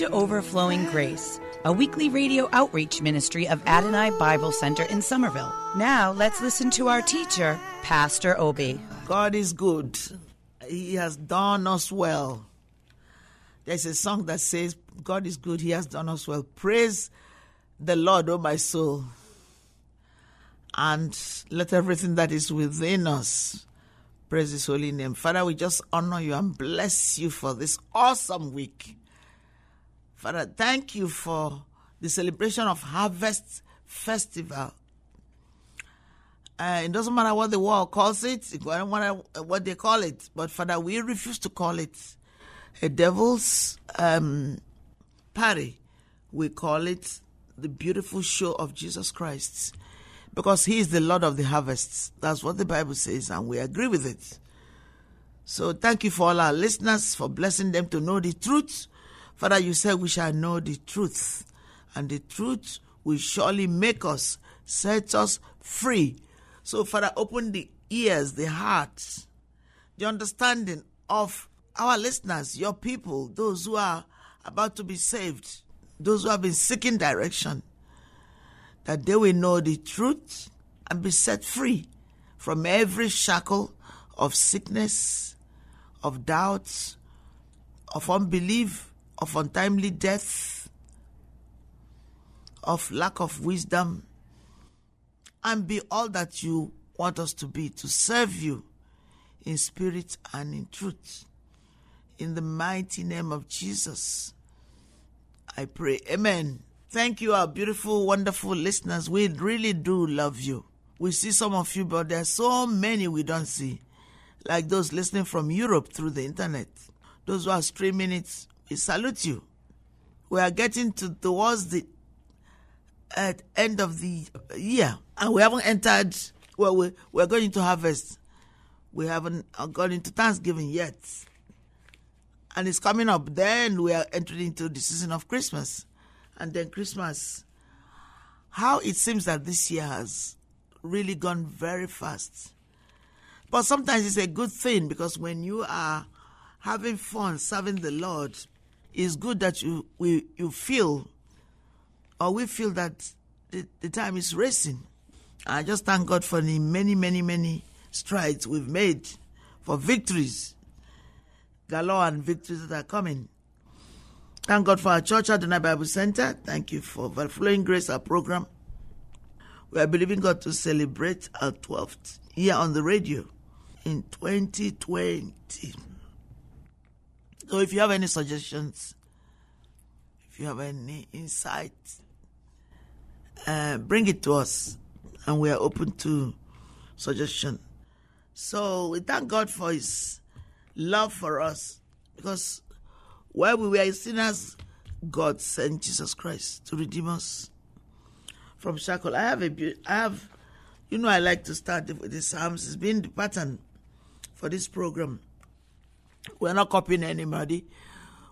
to Overflowing Grace, a weekly radio outreach ministry of Adonai Bible Center in Somerville. Now let's listen to our teacher, Pastor Obi. God is good. He has done us well. There's a song that says, God is good, He has done us well. Praise the Lord, O my soul. And let everything that is within us praise His holy name. Father, we just honor you and bless you for this awesome week. Father, thank you for the celebration of Harvest Festival. Uh, it doesn't matter what the world calls it, it doesn't matter what they call it, but Father, we refuse to call it a devil's um, party. We call it the beautiful show of Jesus Christ because he is the Lord of the harvests. That's what the Bible says, and we agree with it. So thank you for all our listeners for blessing them to know the truth. Father, you said we shall know the truth, and the truth will surely make us, set us free. So, Father, open the ears, the hearts, the understanding of our listeners, your people, those who are about to be saved, those who have been seeking direction, that they will know the truth and be set free from every shackle of sickness, of doubts, of unbelief, of untimely death, of lack of wisdom, and be all that you want us to be to serve you in spirit and in truth. In the mighty name of Jesus, I pray. Amen. Thank you, our beautiful, wonderful listeners. We really do love you. We see some of you, but there are so many we don't see, like those listening from Europe through the internet. Those who are streaming it, we salute you. We are getting to towards the end of the year, and we haven't entered. Well, we we're going to harvest. We haven't gone into Thanksgiving yet, and it's coming up. Then we are entering into the season of Christmas, and then Christmas. How it seems that this year has really gone very fast, but sometimes it's a good thing because when you are having fun serving the Lord, it's good that you we, you feel or we feel that the, the time is racing. I just thank God for the many, many, many strides we've made for victories, galore and victories that are coming. Thank God for our church, at Adonai Bible Center. Thank you for the Flowing Grace, our program. We are believing God to celebrate our 12th year on the radio in 2020. So if you have any suggestions, if you have any insights, uh, bring it to us, and we are open to suggestion. So we thank God for His love for us, because while we were sinners, God sent Jesus Christ to redeem us from shackle. I have a, have, you know, I like to start with the Psalms. It's been the pattern for this program. We're not copying anybody.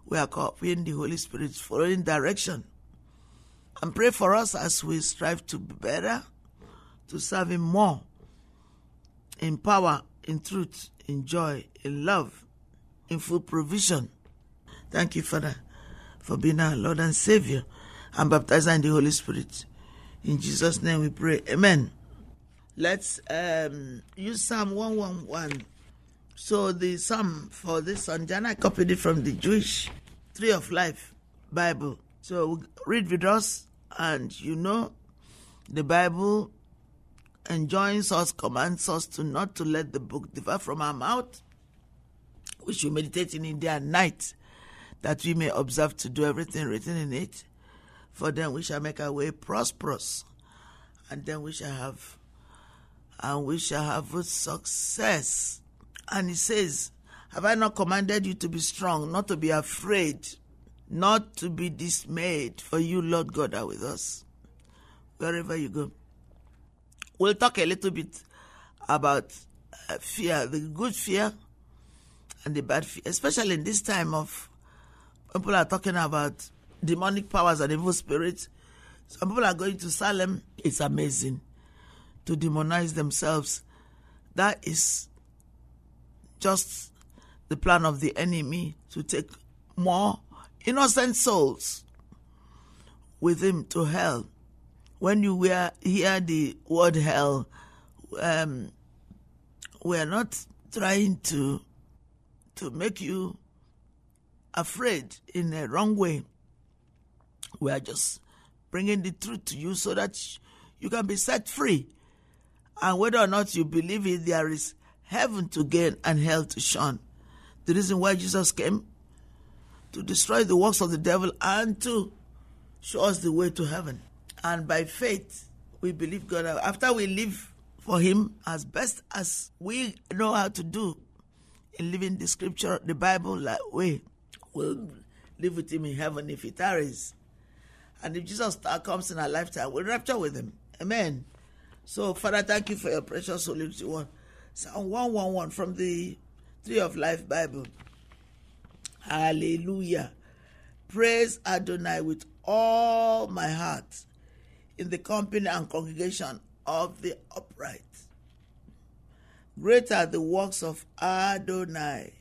We are copying the Holy Spirit's following direction. And pray for us as we strive to be better, to serve Him more in power, in truth, in joy, in love, in full provision. Thank you, Father, for being our Lord and Savior and baptizer in the Holy Spirit. In Jesus' name we pray. Amen. Let's um, use Psalm 111. So the psalm for this and I copied it from the Jewish Tree of Life Bible. So read with us, and you know, the Bible enjoins us, commands us to not to let the book depart from our mouth. We should meditate in it day and night, that we may observe to do everything written in it. For then we shall make our way prosperous, and then we shall have, and we shall have success. And he says, Have I not commanded you to be strong, not to be afraid, not to be dismayed? For you, Lord God, are with us wherever you go. We'll talk a little bit about uh, fear, the good fear and the bad fear, especially in this time of people are talking about demonic powers and evil spirits. Some people are going to Salem. It's amazing to demonize themselves. That is just the plan of the enemy to take more innocent souls with him to hell. When you hear, the word hell, um, we are not trying to to make you afraid in a wrong way. We are just bringing the truth to you so that you can be set free. And whether or not you believe it, there is heaven to gain and hell to shun. The reason why Jesus came to destroy the works of the devil and to show us the way to heaven. And by faith, we believe God. After we live for Him as best as we know how to do in living the scripture, the Bible that way, we'll live with Him in heaven if He tarries. And if Jesus comes in our lifetime, we'll rapture with Him. Amen. So, Father, thank you for your precious Holy One. Psalm 111 from the Tree of Life Bible. Hallelujah. Praise Adonai with all my heart in the company and congregation of the upright. Great are the works of Adonai,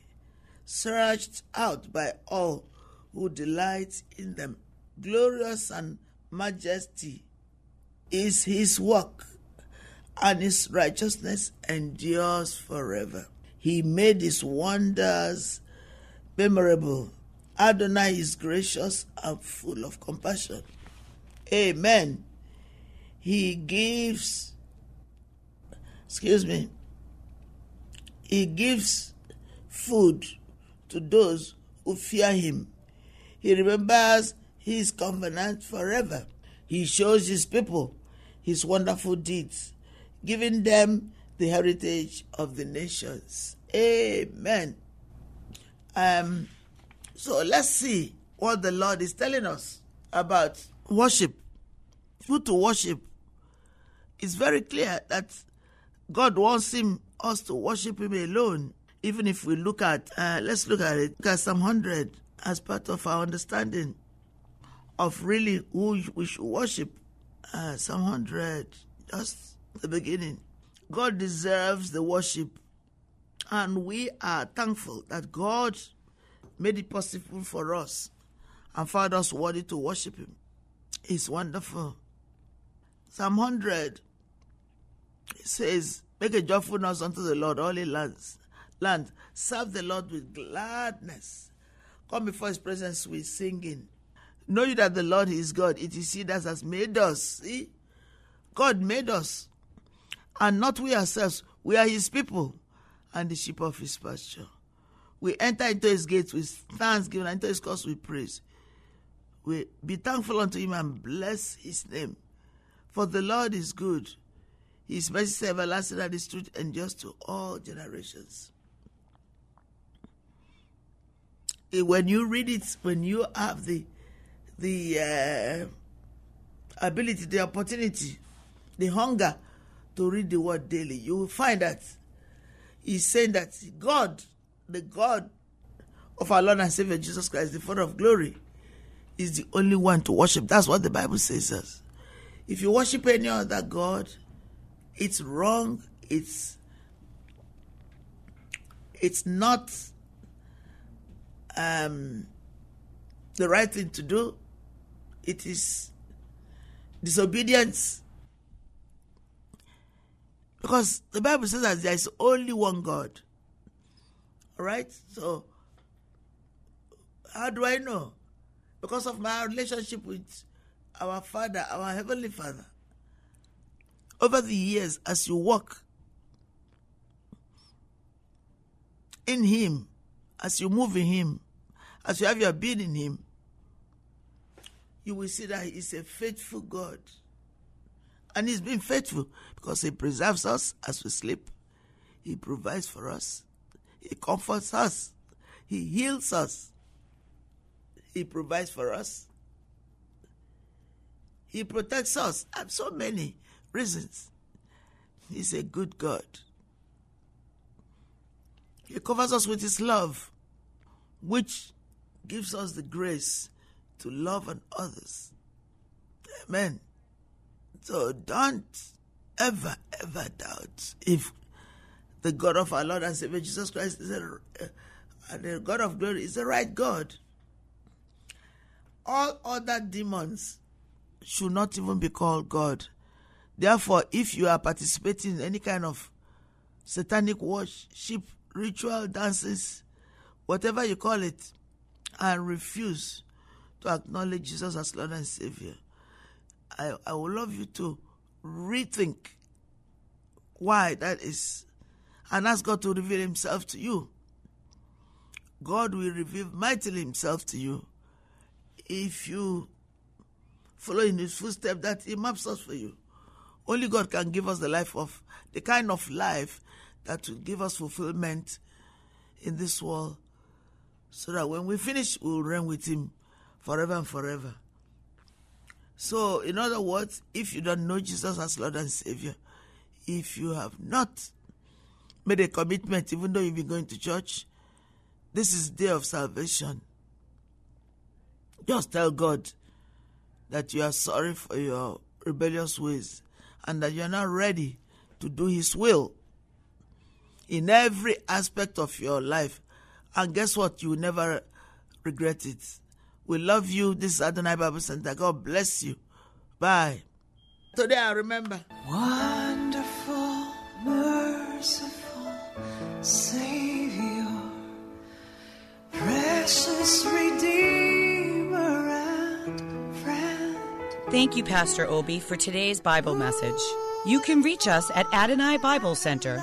searched out by all who delight in them. Glorious and majesty is his work, and his righteousness endures forever. He made his wonders memorable. Adonai is gracious and full of compassion. Amen. He gives, excuse me, he gives food to those who fear him. He remembers his covenant forever. He shows his people his wonderful deeds, giving them the heritage of the nations. Amen. Um, so let's see what the Lord is telling us about worship. Who to worship. It's very clear that God wants him us to worship him alone. Even if we look at, uh, let's look at it, look at Psalm 100 as part of our understanding of really who we should worship. Uh, Psalm 100, just the beginning. God deserves the worship, and we are thankful that God made it possible for us and found us worthy to worship Him. It's wonderful. Psalm 100 it says, Make a joyful noise unto the Lord, all ye lands. Land, serve the Lord with gladness. Come before his presence with singing. Know you that the Lord is God. It is he that has made us. See? God made us. And not we ourselves. We are his people and the sheep of his pasture. We enter into his gates with thanksgiving, enter his courts with praise. We be thankful unto him and bless his name. For the Lord is good his mercy is everlasting and his truth endures to all generations. Eh, when you read it, when you have the the uh, ability, the opportunity, the hunger to read the word daily, you will find that he's saying that God, the God of our Lord and Savior Jesus Christ, the Father of glory, is the only one to worship. That's what the Bible says. Us. If you worship any other God, it's wrong. It's it's not um, the right thing to do. It is disobedience. Because the Bible says that there is only one God. All right? So, how do I know? Because of my relationship with our Father, our Heavenly Father over the years as you walk in Him, as you move in Him, as you have your being in Him, you will see that He is a faithful God. And He's been faithful because He preserves us as we sleep, He provides for us, He comforts us, He heals us, He provides for us, He protects us, and so many reasons. He's a good God. He covers us with His love, which gives us the grace to love on others. Amen. So don't ever, ever doubt if the God of our Lord and Savior Jesus Christ is a, uh, the God of glory is the right God. All other demons should not even be called God. Therefore, if you are participating in any kind of satanic worship, ritual dances, whatever you call it, and refuse to acknowledge Jesus as Lord and Savior, I, I would love you to rethink why that is and ask God to reveal Himself to you. God will reveal mightily Himself to you if you follow in His footsteps that He maps us for you. Only God can give us the life of the kind of life that will give us fulfillment in this world so that when we finish, we'll reign with Him forever and forever. So, in other words, if you don't know Jesus as Lord and Savior, if you have not made a commitment, even though you've been going to church, this is day of salvation. Just tell God that you are sorry for your rebellious ways and that you are not ready to do His will in every aspect of your life. And guess what? You will never regret it. We love you. This is Adonai Bible Center. God bless you. Bye. Today I remember. Wonderful, merciful Savior, precious Redeemer and friend. Thank you, Pastor Obi, for today's Bible message. You can reach us at Adonai Bible Center,